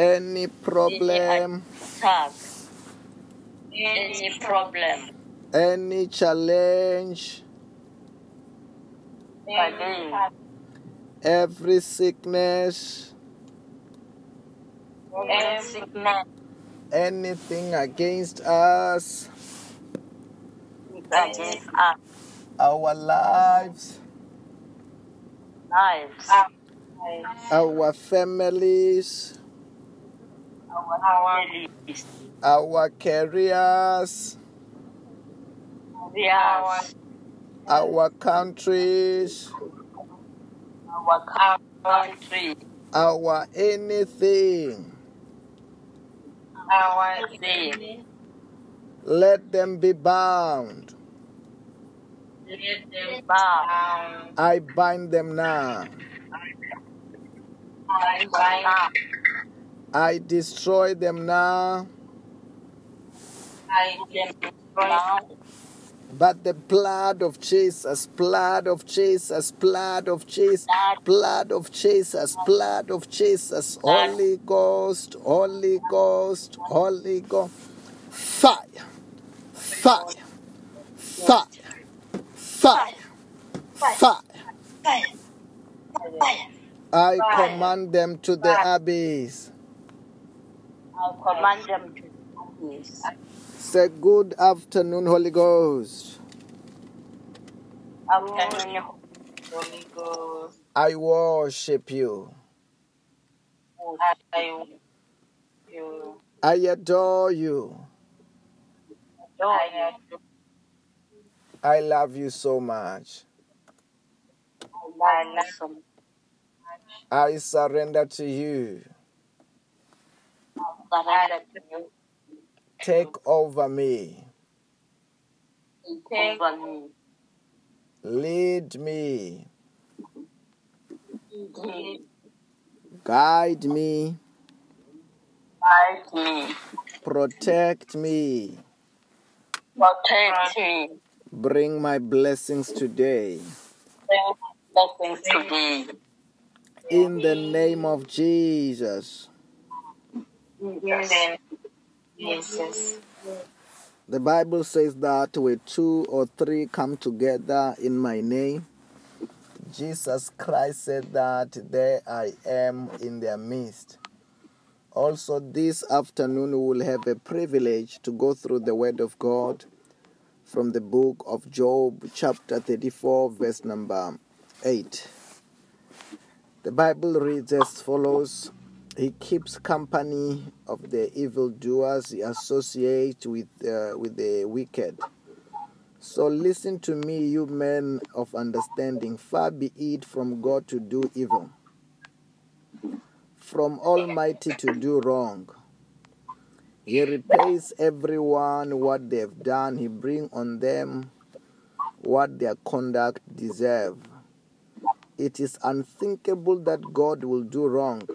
any problem, attack, any problem, any challenge, challenge, every sickness, any sickness. Anything against us, against us, our lives, lives, our families, our families, our careers, yes, our countries, our country, our anything. our thing. Let them be bound. Let them bow. I bind them now. I bind I destroy them now. I them now. But the blood of Jesus, blood of Jesus, blood of Jesus, blood of Jesus, blood of Jesus, Holy Ghost, Holy Ghost, Holy Ghost, fire, fire, fire, fire, fire. I command them to the abyss. I command them to do this. Say good afternoon, Holy Ghost. Afternoon, Holy Ghost. I worship you. I you I adore you. adore. I love you so much. I love you so much. I surrender to you. Surrender to you. Take over me. Take over me. Lead me. Lead Guide me. guide me. Protect me. Protect me. Bring my blessings today. Bring blessings today. In the name of Jesus. In the Jesus. The Bible says that where two or three come together in my name, Jesus Christ said that there I am in their midst. Also, this afternoon, we will have a privilege to go through the Word of God from the book of Job, chapter 34, verse number 8. The Bible reads as follows He keeps company of the evildoers, he associates with, uh, with the wicked. So listen to me, you men of understanding. Far be it from God to do evil, from Almighty to do wrong. He repays everyone what they have done. He brings on them what their conduct deserve. It is unthinkable that God will do wrong,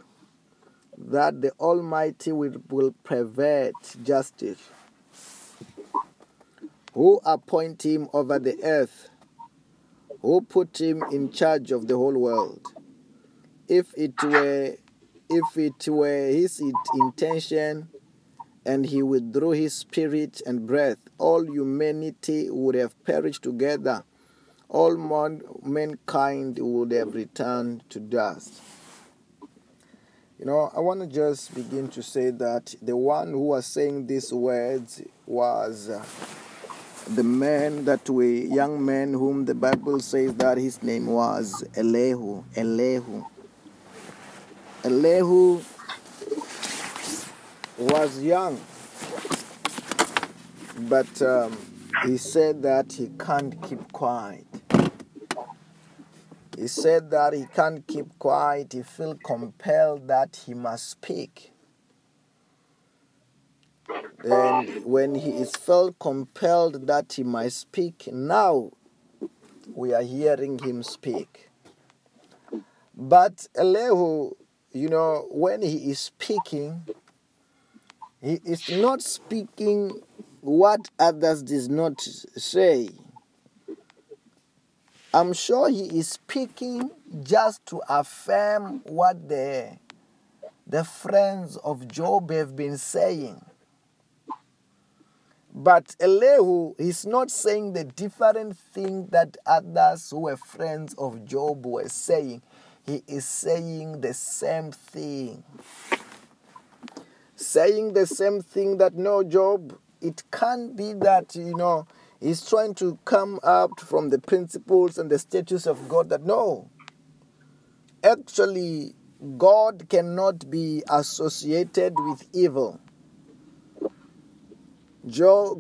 that the Almighty will, will pervert justice. Who appoint him over the earth? Who put him in charge of the whole world? If it were if it were his intention and he withdrew his spirit and breath, all humanity would have perished together. All mankind would have returned to dust. You know, I want to just begin to say that the one who was saying these words was uh, the man that we, young man whom the Bible says that his name was Elihu. Elihu. Elihu was young, but um, he said that he can't keep quiet. He said that he can't keep quiet. He felt compelled that he must speak. And when he is felt compelled that he might speak, now we are hearing him speak. But Elihu, you know, when he is speaking, he is not speaking what others did not say. I'm sure he is speaking just to affirm what the the friends of Job have been saying. But Elihu is not saying the different thing that others who were friends of Job were saying. He is saying the same thing. Saying the same thing that no, Job, it can't be that, you know, he's trying to come up from the principles and the statutes of God that no. Actually, God cannot be associated with evil.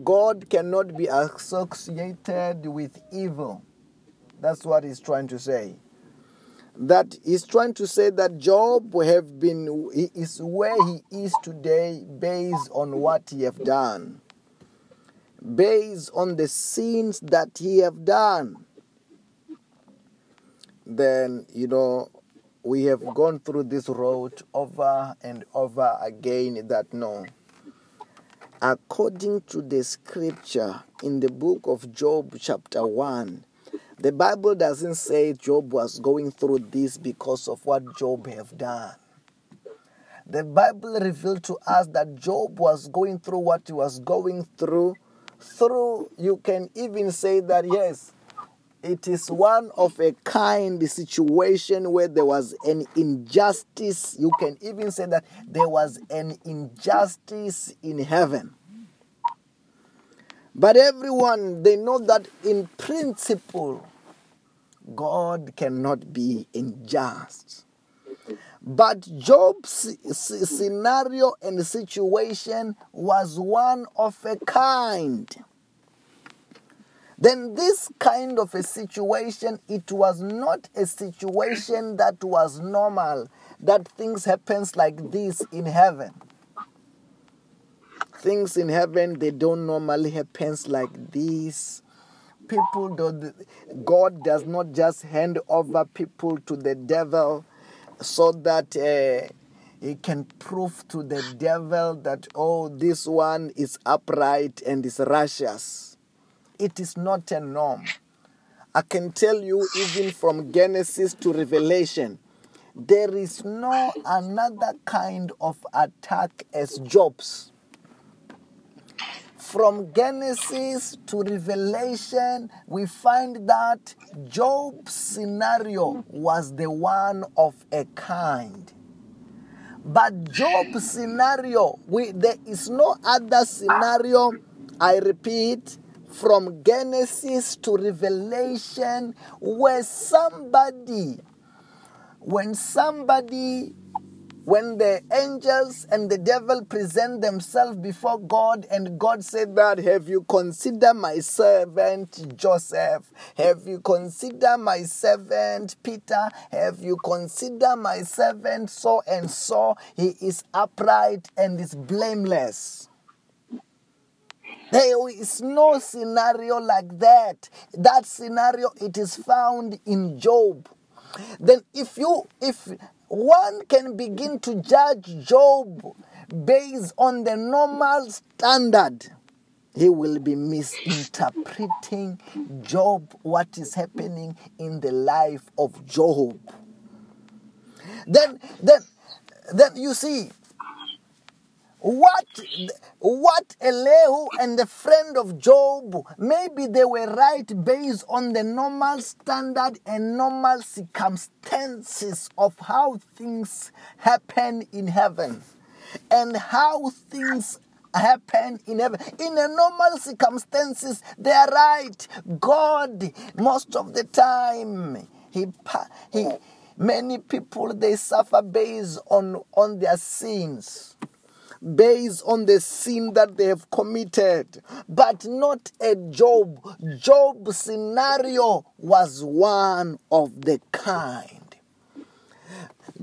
God cannot be associated with evil. That's what he's trying to say. That he's trying to say that Job have been is where he is today based on what he have done. Based on the sins that he have done. Then you know we have gone through this road over and over again that no according to the scripture in the book of Job, chapter 1, the Bible doesn't say Job was going through this because of what Job have done. The Bible revealed to us that Job was going through what he was going through through you can even say that yes it is one of a kind situation where there was an injustice. You can even say that there was an injustice in heaven. But everyone, they know that in principle, God cannot be unjust. But Job's scenario and situation was one of a kind. Then this kind of a situation it was not a situation that was normal that things happens like this in heaven. Things in heaven they don't normally happens like this. People don't. god does not just hand over people to the devil so that uh, he can prove to the devil that oh this one is upright and is righteous it is not a norm. I can tell you, even from Genesis to Revelation, there is no another kind of attack as Job's. From Genesis to Revelation, we find that Job's scenario was the one of a kind. But Job's scenario, we, there is no other scenario, I repeat, from Genesis to Revelation where somebody, when somebody, when the angels and the devil present themselves before God, and God said that, Have you considered my servant Joseph? Have you considered my servant Peter? Have you considered my servant so and so? He is upright and is blameless. There is no scenario like that. That scenario it is found in Job. Then if you if one can begin to judge Job based on the normal standard, he will be misinterpreting Job, what is happening in the life of Job. Then, then, then you see, what, what Elihu and the friend of Job, maybe they were right based on the normal standard and normal circumstances of how things happen in heaven and how things happen in heaven. In a normal circumstances, they are right. God, most of the time, he, he many people they suffer based on, on their sins based on the sin that they have committed, but not a Job. Job's scenario was one of the kind.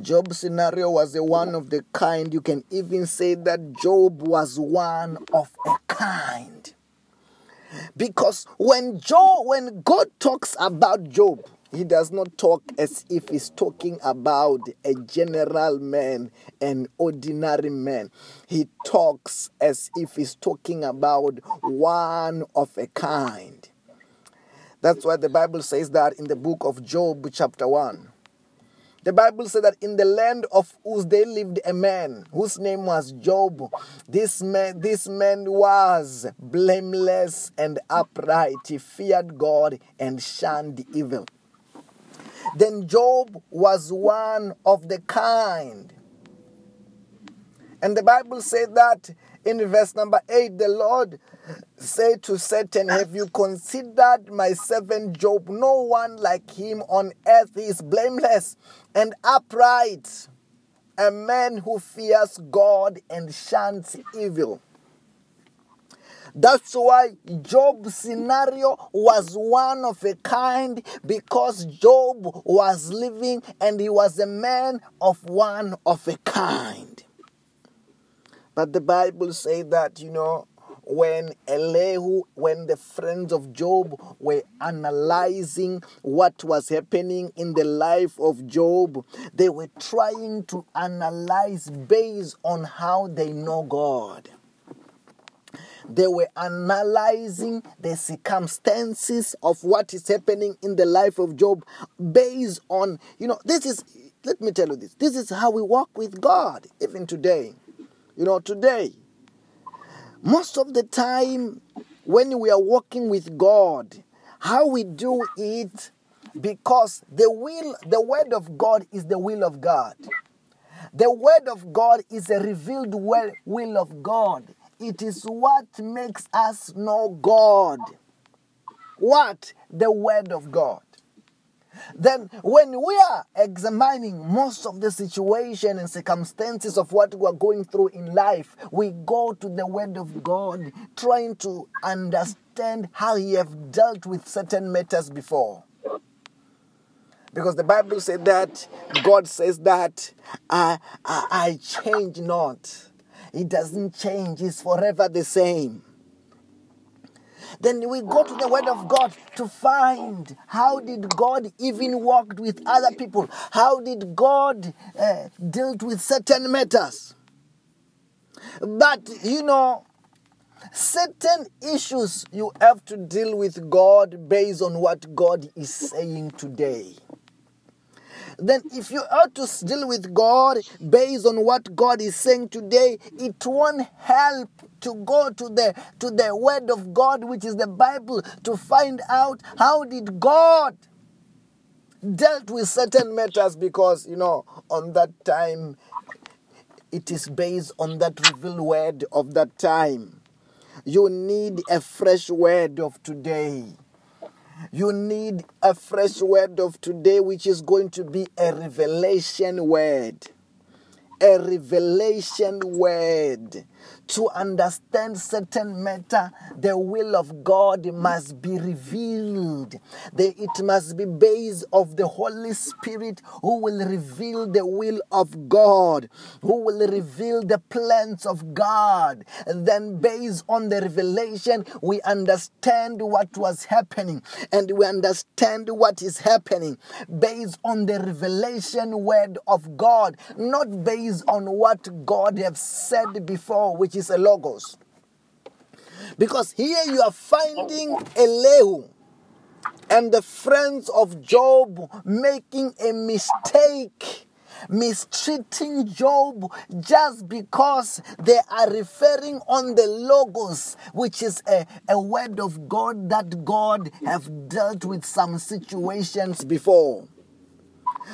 Job's scenario was a one of the kind. You can even say that Job was one of a kind. Because when Job, when God talks about Job, he does not talk as if he's talking about a general man, an ordinary man. He talks as if he's talking about one of a kind. That's why the Bible says that in the book of Job, chapter 1. The Bible said that in the land of Uz there lived a man whose name was Job. This man, this man was blameless and upright. He feared God and shunned evil. Then Job was one of the kind. And the Bible said that in verse number 8, the Lord said to Satan, Have you considered my servant Job? No one like him on earth is blameless and upright, a man who fears God and shuns evil. That's why Job's scenario was one of a kind because Job was living and he was a man of one of a kind. But the Bible says that, you know, when Elihu, when the friends of Job were analyzing what was happening in the life of Job, they were trying to analyze based on how they know God. They were analyzing the circumstances of what is happening in the life of Job based on, you know, this is, let me tell you this, this is how we walk with God even today. You know, today, most of the time when we are walking with God, how we do it because the will, the word of God is the will of God. The word of God is a revealed will of God. It is what makes us know God. What? The word of God. Then, when we are examining most of the situation and circumstances of what we are going through in life, we go to the Word of God, trying to understand how He have dealt with certain matters before. Because the Bible said that God says that I, I, I change not. He doesn't change, He's forever the same. Then we go to the Word of God to find how did God even walk with other people? How did God uh, deal with certain matters? But you know, certain issues you have to deal with God based on what God is saying today then if you are to deal with God based on what God is saying today, it won't help to go to the to the word of God which is the Bible to find out how did God dealt with certain matters because you know on that time it is based on that revealed word of that time. You need a fresh word of today. You need a fresh word of today, which is going to be a revelation word. A revelation word to understand certain matter, the will of God must be revealed. it must be based of the Holy Spirit who will reveal the will of God, who will reveal the plans of God. And then based on the revelation, we understand what was happening and we understand what is happening based on the revelation word of God, not based on what God have said before, which is a logos. Because here you are finding Elihu and the friends of Job making a mistake, mistreating Job just because they are referring on the logos, which is a, a word of God that God have dealt with some situations before.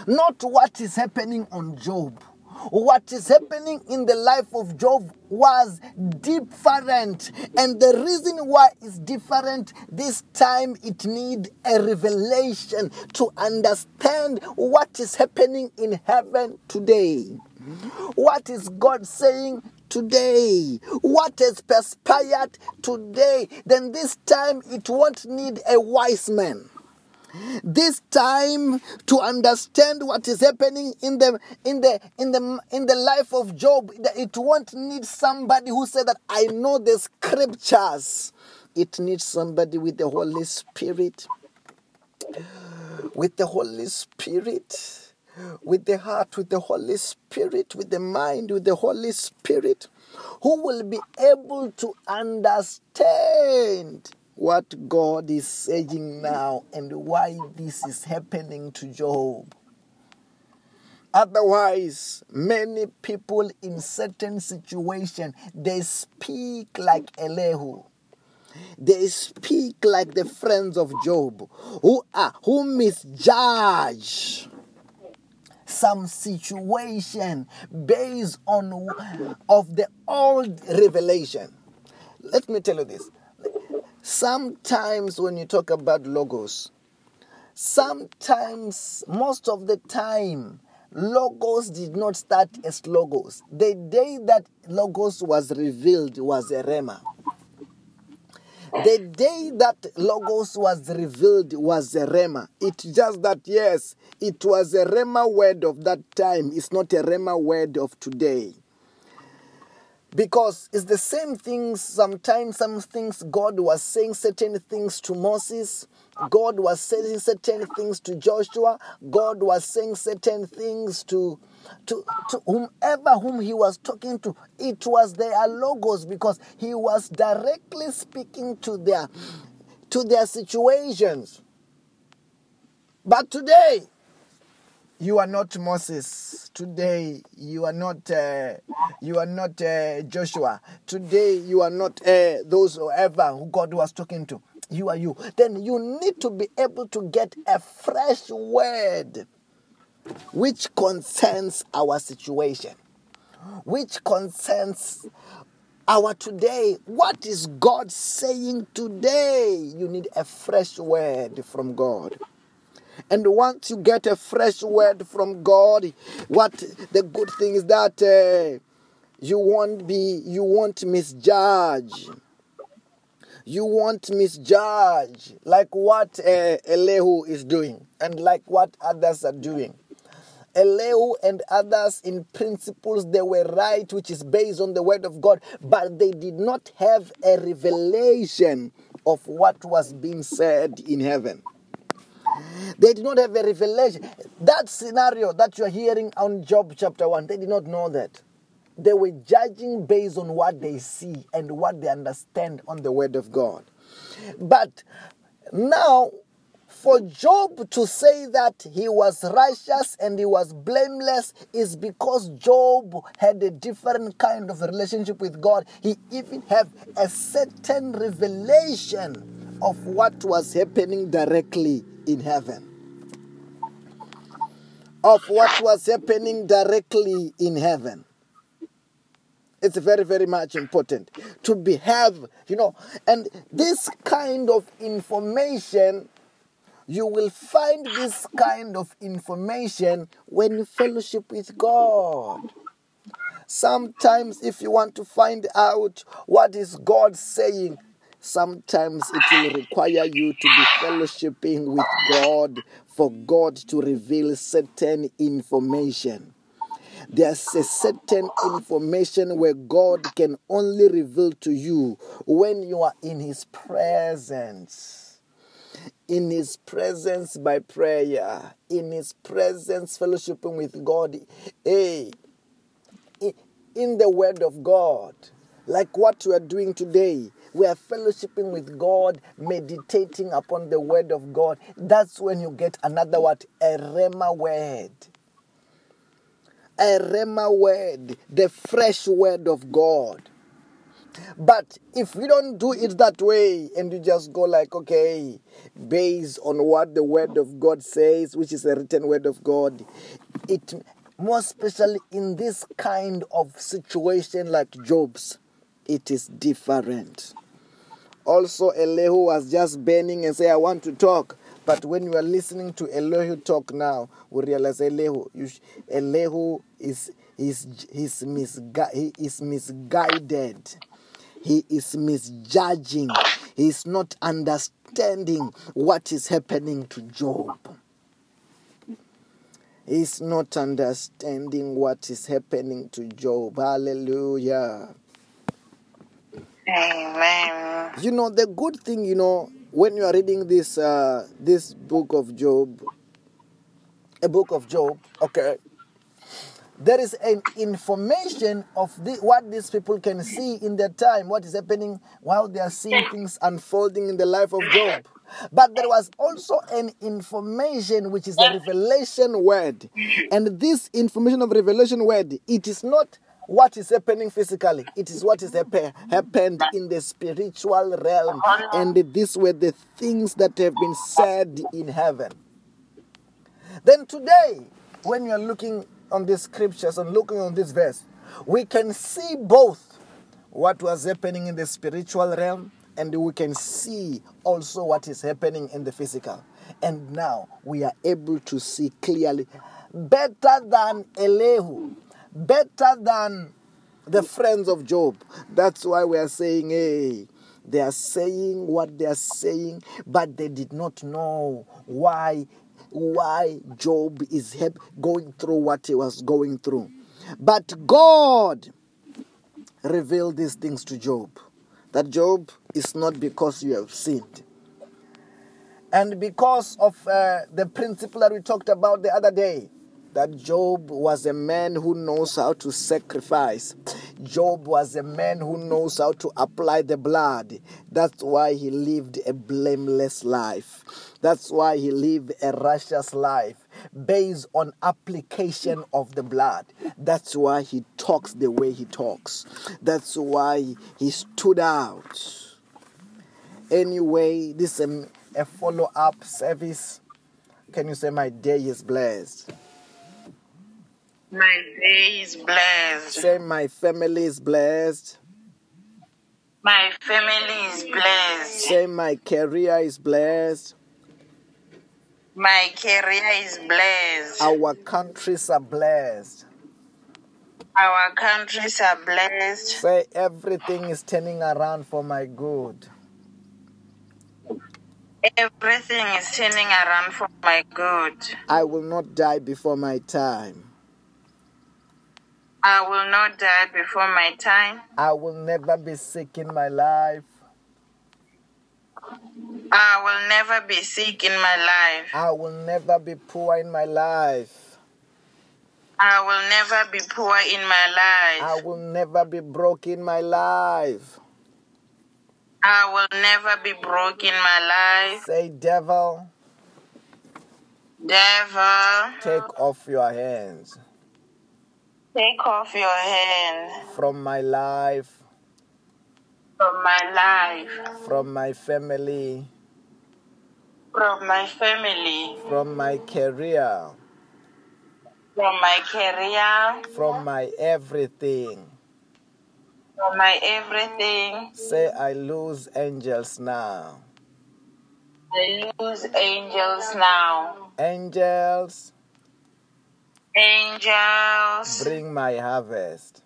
Not what is happening on Job what is happening in the life of Job was different. And the reason why it's different this time, it need a revelation to understand what is happening in heaven today. What is God saying today? What has perspired today? Then this time it won't need a wise man this time to understand what is happening in the in the in the in the life of job it won't need somebody who said that i know the scriptures. It needs somebody with the holy spirit. With the holy spirit. With the heart with the holy spirit. With the mind with the holy spirit. Who will be able to understand what God is saying now and why this is happening to Job. Otherwise, many people in certain situation they speak like Elihu. They speak like the friends of Job, who are who misjudge some situation based on of the old revelation. Let me tell you this. Sometimes when you talk about logos, sometimes most of the time logos did not start as logos. The day that logos was revealed was a rhema. The day that Logos was revealed was a rhema. It's just that, yes, it was a rhema word of that time. It's not a rhema word of today. Because it's the same things, sometimes some things God was saying certain things to Moses, God was saying certain things to Joshua, God was saying certain things to to, to whomever whom he was talking to, it was their logos because he was directly speaking to their to their situations. But today, you are not Moses. Today you are not uh, you are not uh, Joshua. Today you are not uh, those whoever who God was talking to. You are you. Then you need to be able to get a fresh word which concerns our situation, which concerns our today. What is God saying today? You need a fresh word from God. And once you get a fresh word from God, what the good thing is that uh, you won't be, you won't misjudge. You won't misjudge like what uh, Elihu is doing and like what others are doing. Elihu and others in principles they were right, which is based on the word of God, but they did not have a revelation of what was being said in heaven. They did not have a revelation. That scenario that you're hearing on Job chapter 1, they did not know that. They were judging based on what they see and what they understand on the word of God. But now for Job to say that he was righteous and he was blameless is because Job had a different kind of relationship with God. He even had a certain revelation of what was happening directly in heaven. Of what was happening directly in heaven. It's very, very much important to be have, you know, and this kind of information you will find this kind of information when you fellowship with God. Sometimes, if you want to find out what is God saying, sometimes it will require you to be fellowshipping with God for God to reveal certain information. There's a certain information where God can only reveal to you when you are in His presence in His presence by prayer, in His presence fellowshipping with God, hey, in the Word of God, like what we are doing today. We are fellowshipping with God, meditating upon the Word of God. That's when you get another what? A Rhema word. A Rhema word, the fresh Word of God. But if we don't do it that way and you just go like, okay, based on what the word of God says, which is a written word of God, it more especially in this kind of situation like Job's, it is different. Also, Elihu was just burning and say, I want to talk. But when you are listening to Elihu talk now, we realize Elihu, you, Elihu is, is, is, misgu- he is misguided he is misjudging. He is not understanding what is happening to Job. He is not understanding what is happening to Job. Hallelujah. Amen. You know the good thing, you know, when you are reading this uh, this book of Job, a book of Job, okay, there is an information of the, what these people can see in their time, what is happening while they are seeing things unfolding in the life of Job. But there was also an information which is a revelation word. And this information of revelation word, it is not what is happening physically, it is what is happen- happened in the spiritual realm. And these were the things that have been said in heaven. Then today, when you are looking on these scriptures and looking on this verse, we can see both what was happening in the spiritual realm and we can see also what is happening in the physical. And now we are able to see clearly better than Elihu, better than the friends of Job. That's why we are saying, hey, they are saying what they are saying, but they did not know why why Job is going through what he was going through. But God revealed these things to Job. That Job is not because you have sinned. And because of uh, the principle that we talked about the other day, that Job was a man who knows how to sacrifice. Job was a man who knows how to apply the blood. That's why he lived a blameless life. That's why he lived a righteous life based on application of the blood. That's why he talks the way he talks. That's why he stood out. Anyway, this is a, a follow up service. Can you say, My day is blessed? My day is blessed. Say, My family is blessed. My family is blessed. Say, My career is blessed. My career is blessed. Our countries are blessed. Our countries are blessed. Say, Everything is turning around for my good. Everything is turning around for my good. I will not die before my time. I will not die before my time. I will never be sick in my life. I will never be sick in my life. I will never be poor in my life. I will never be poor in my life. I will never be broke in my life. I will never be broke in my life. Say, devil, Devil, take off your hands take off your hand from my life, from my life, from my family, from my family, from my career, from my career, from my everything. from my everything. Say, I lose angels now. I lose angels now. Angels, Angels, bring my harvest,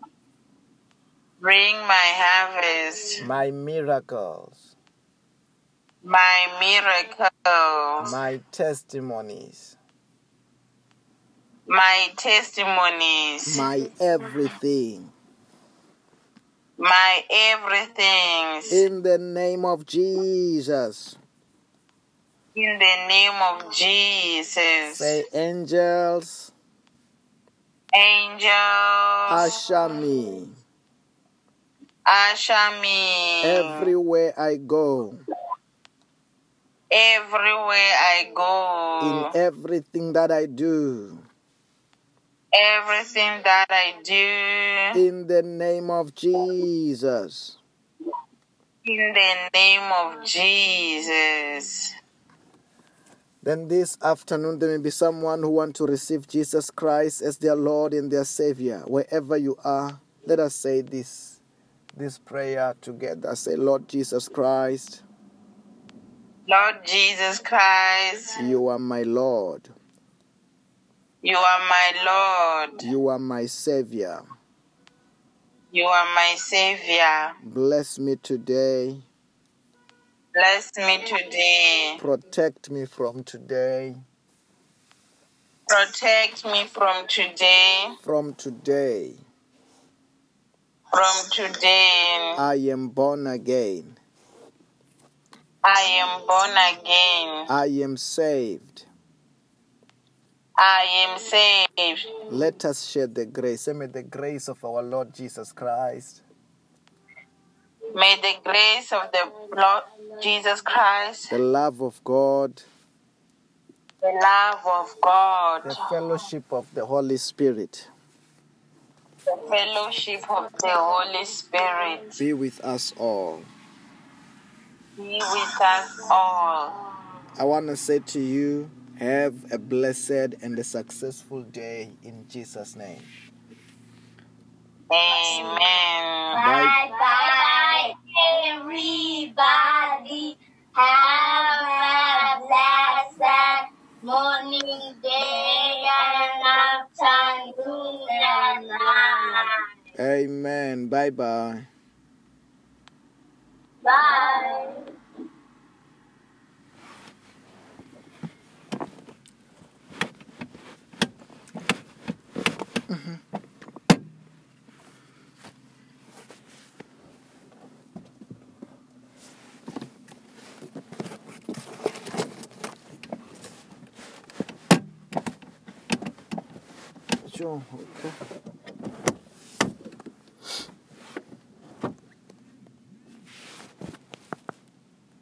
bring my harvest, my miracles, my miracles, my testimonies, my testimonies, my everything. my everything. In the name of Jesus. In the name of Jesus. Say, angels, Angels, usher me everywhere I go, everywhere I go, in everything that I do. everything that I do. In the name of Jesus. In the name of Jesus. Then this afternoon, there may be someone who want to receive Jesus Christ as their Lord and their Savior. Wherever you are, let us say this, this prayer together. Say, Lord Jesus Christ, Lord Jesus Christ, you are my Lord. you are my Lord. You are my Savior. You are my Savior. Bless me today. Bless me today. Protect me from today. Protect me from today. From today, From today, I am born again. I am born again. I am saved. I am saved. Let us share the grace. May the grace of our Lord Jesus Christ, May the grace of the Lord Jesus Christ, the love of God, the love of God, the fellowship of the Holy Spirit the fellowship of the Holy Spirit be with us all. be with us all. I want to say to you, have a blessed and a successful day in Jesus' name. Amen. Bye. Bye Amen. Bye bye. Bye. Sure. Okay.